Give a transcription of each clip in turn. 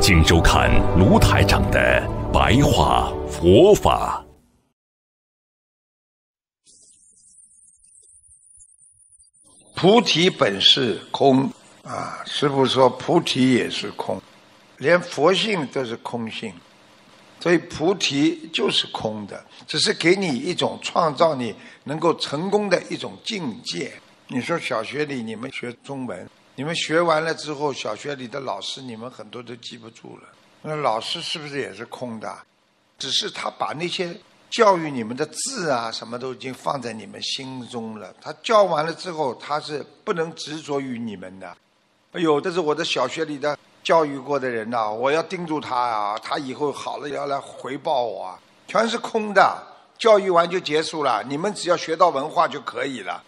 请收看卢台长的白话佛法。菩提本是空啊，师傅说菩提也是空，连佛性都是空性，所以菩提就是空的，只是给你一种创造你能够成功的一种境界。你说小学里你们学中文。你们学完了之后，小学里的老师你们很多都记不住了。那老师是不是也是空的？只是他把那些教育你们的字啊，什么都已经放在你们心中了。他教完了之后，他是不能执着于你们的。哎呦，这是我的小学里的教育过的人呐，我要盯住他啊，他以后好了要来回报我啊，全是空的。教育完就结束了，你们只要学到文化就可以了。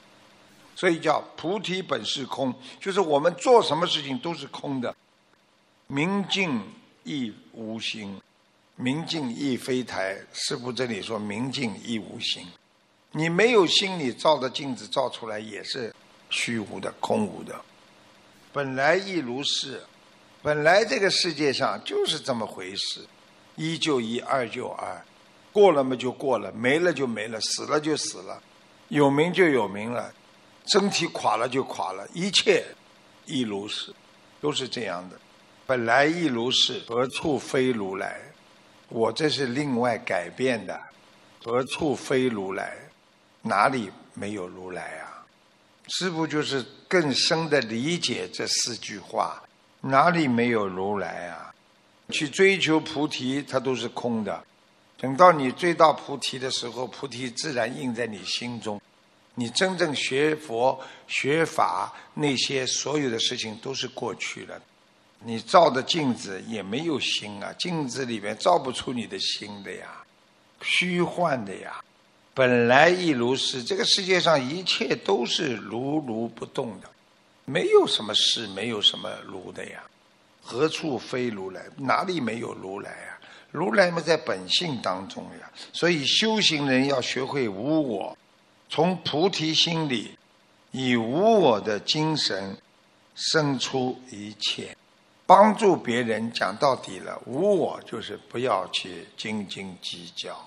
所以叫菩提本是空，就是我们做什么事情都是空的。明镜亦无形，明镜亦非台。师傅这里说明镜亦无形，你没有心，你照的镜子照出来也是虚无的、空无的。本来亦如是，本来这个世界上就是这么回事，一就一，二就二，过了嘛就过了，没了就没了，死了就死了，有名就有名了。身体垮了就垮了，一切亦如是，都是这样的。本来亦如是，何处非如来？我这是另外改变的。何处非如来？哪里没有如来啊？师父就是更深的理解这四句话。哪里没有如来啊？去追求菩提，它都是空的。等到你追到菩提的时候，菩提自然印在你心中。你真正学佛学法，那些所有的事情都是过去了。你照的镜子也没有心啊，镜子里面照不出你的心的呀，虚幻的呀。本来亦如是，这个世界上一切都是如如不动的，没有什么是，没有什么如的呀。何处非如来？哪里没有如来啊？如来嘛，在本性当中呀。所以修行人要学会无我。从菩提心里，以无我的精神生出一切，帮助别人。讲到底了，无我就是不要去斤斤计较，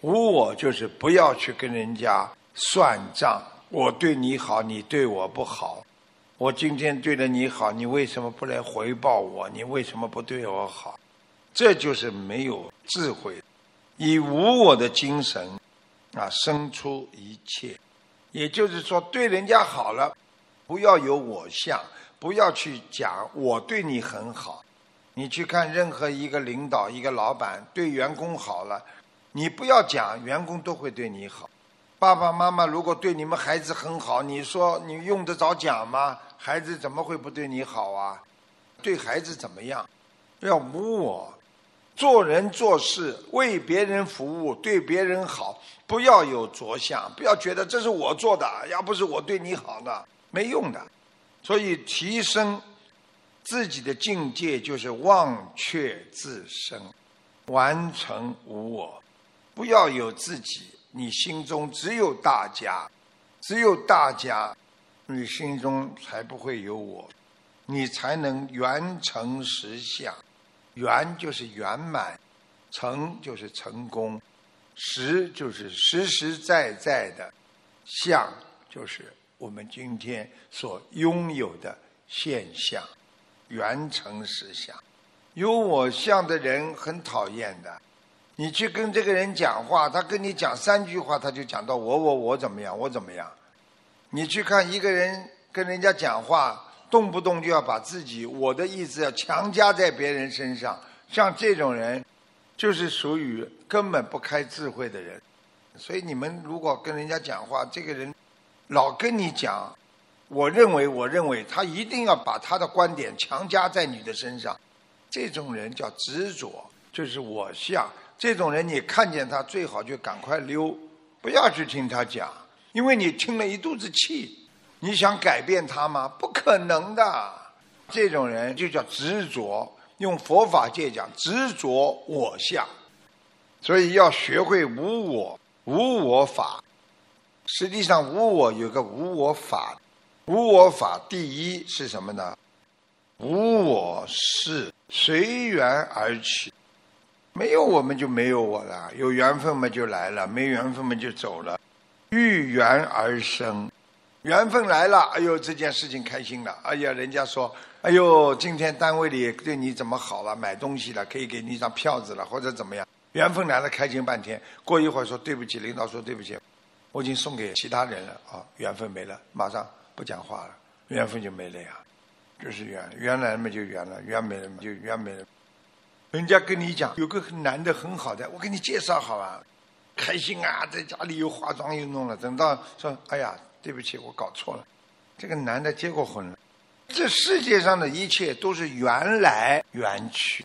无我就是不要去跟人家算账。我对你好，你对我不好。我今天对了你好，你为什么不来回报我？你为什么不对我好？这就是没有智慧。以无我的精神。啊，生出一切，也就是说，对人家好了，不要有我相，不要去讲我对你很好。你去看任何一个领导、一个老板对员工好了，你不要讲员工都会对你好。爸爸妈妈如果对你们孩子很好，你说你用得着讲吗？孩子怎么会不对你好啊？对孩子怎么样？要无我。做人做事为别人服务，对别人好，不要有着相，不要觉得这是我做的，要不是我对你好呢，没用的。所以提升自己的境界，就是忘却自身，完成无我，不要有自己，你心中只有大家，只有大家，你心中才不会有我，你才能圆成实相。圆就是圆满，成就是成功，实就是实实在在的，相就是我们今天所拥有的现象，圆成实相。有我相的人很讨厌的，你去跟这个人讲话，他跟你讲三句话，他就讲到我我我怎么样，我怎么样。你去看一个人跟人家讲话。动不动就要把自己我的意思要强加在别人身上，像这种人，就是属于根本不开智慧的人。所以你们如果跟人家讲话，这个人老跟你讲，我认为我认为他一定要把他的观点强加在你的身上，这种人叫执着，就是我相。这种人你看见他最好就赶快溜，不要去听他讲，因为你听了一肚子气。你想改变他吗？不可能的。这种人就叫执着，用佛法界讲，执着我相。所以要学会无我，无我法。实际上，无我有个无我法。无我法第一是什么呢？无我是随缘而起。没有我们就没有我了，有缘分嘛就来了，没缘分嘛就走了。遇缘而生，缘分来了，哎呦这件事情开心了，哎呀人家说，哎呦今天单位里对你怎么好了，买东西了，可以给你一张票子了，或者怎么样，缘分来了开心半天，过一会儿说对不起，领导说对不起，我已经送给其他人了啊，缘分没了，马上不讲话了，缘分就没了呀，就是缘，缘来了嘛就缘了，缘没了嘛就缘没了。人家跟你讲有个男的很好的，我给你介绍好吧，开心啊，在家里又化妆又弄了。等到说，哎呀，对不起，我搞错了，这个男的结过婚了。这世界上的一切都是缘来缘去，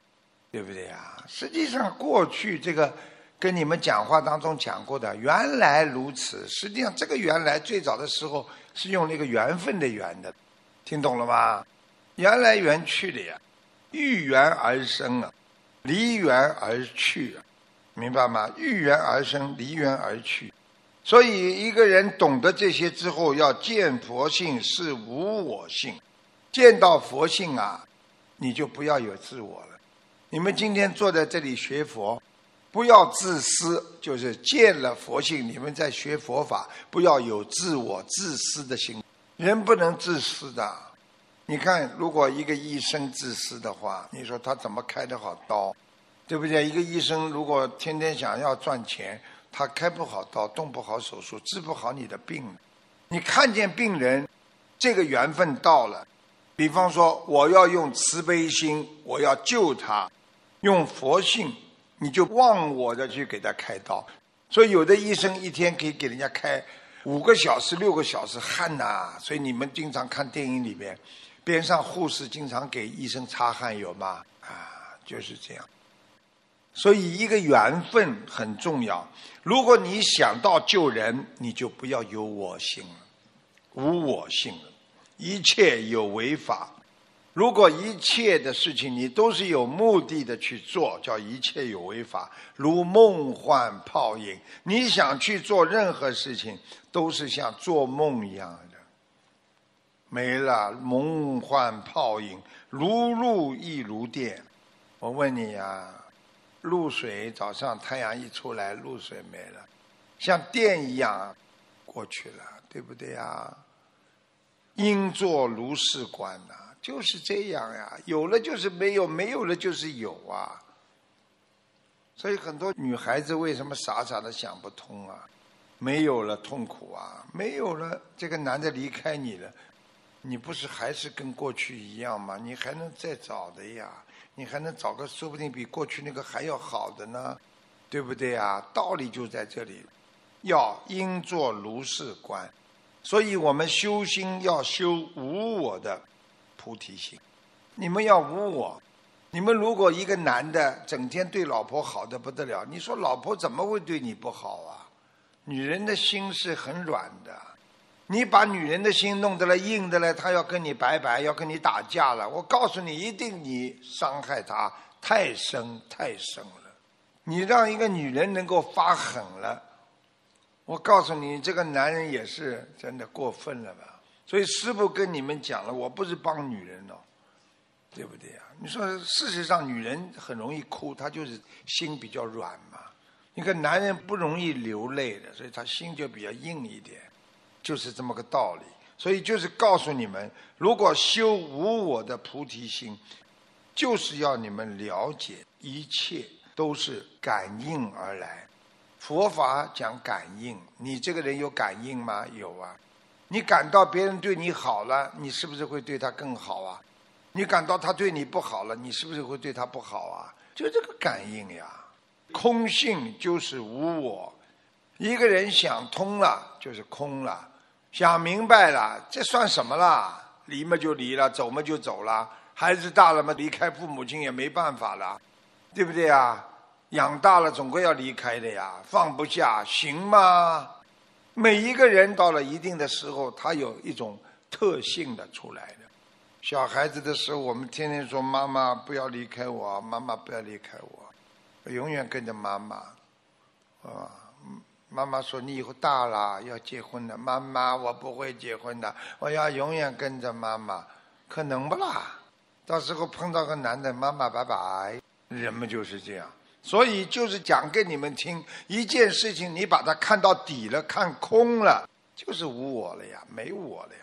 对不对呀？实际上过去这个跟你们讲话当中讲过的，原来如此。实际上这个原来最早的时候是用那个缘分的缘的，听懂了吗？缘来缘去的呀，遇缘而生啊。离缘而去，啊明白吗？遇缘而生，离缘而去。所以一个人懂得这些之后，要见佛性是无我性。见到佛性啊，你就不要有自我了。你们今天坐在这里学佛，不要自私，就是见了佛性。你们在学佛法，不要有自我、自私的心。人不能自私的。你看，如果一个医生自私的话，你说他怎么开得好刀？对不对？一个医生如果天天想要赚钱，他开不好刀，动不好手术，治不好你的病。你看见病人，这个缘分到了，比方说我要用慈悲心，我要救他，用佛性，你就忘我的去给他开刀。所以有的医生一天可以给人家开五个小时、六个小时，汗呐！所以你们经常看电影里面。边上护士经常给医生擦汗，有吗？啊，就是这样。所以一个缘分很重要。如果你想到救人，你就不要有我心了，无我性了。一切有为法。如果一切的事情你都是有目的的去做，叫一切有为法，如梦幻泡影。你想去做任何事情，都是像做梦一样的。没了，梦幻泡影，如露亦如电。我问你呀，露水早上太阳一出来，露水没了，像电一样过去了，对不对呀？应作如是观呐，就是这样呀。有了就是没有，没有了就是有啊。所以很多女孩子为什么傻傻的想不通啊？没有了痛苦啊，没有了这个男的离开你了。你不是还是跟过去一样吗？你还能再找的呀？你还能找个说不定比过去那个还要好的呢，对不对呀？道理就在这里，要应作如是观。所以我们修心要修无我的菩提心。你们要无我，你们如果一个男的整天对老婆好的不得了，你说老婆怎么会对你不好啊？女人的心是很软的。你把女人的心弄得了硬的了，她要跟你拜拜，要跟你打架了。我告诉你，一定你伤害她太深太深了。你让一个女人能够发狠了，我告诉你，这个男人也是真的过分了吧？所以师傅跟你们讲了，我不是帮女人哦，对不对呀？你说事实上，女人很容易哭，她就是心比较软嘛。你看男人不容易流泪的，所以他心就比较硬一点。就是这么个道理，所以就是告诉你们，如果修无我的菩提心，就是要你们了解一切都是感应而来。佛法讲感应，你这个人有感应吗？有啊。你感到别人对你好了，你是不是会对他更好啊？你感到他对你不好了，你是不是会对他不好啊？就这个感应呀。空性就是无我，一个人想通了就是空了。想明白了，这算什么啦？离嘛就离了，走嘛就走了，孩子大了嘛，离开父母亲也没办法了，对不对啊？养大了总归要离开的呀，放不下，行吗？每一个人到了一定的时候，他有一种特性的出来的。小孩子的时候，我们天天说妈妈不要离开我，妈妈不要离开我，永远跟着妈妈，啊，妈妈说你以后大了要结婚了，妈妈我不会结婚的，我要永远跟着妈妈，可能不啦？到时候碰到个男的，妈妈拜拜，人们就是这样。所以就是讲给你们听，一件事情你把它看到底了，看空了，就是无我了呀，没我了呀。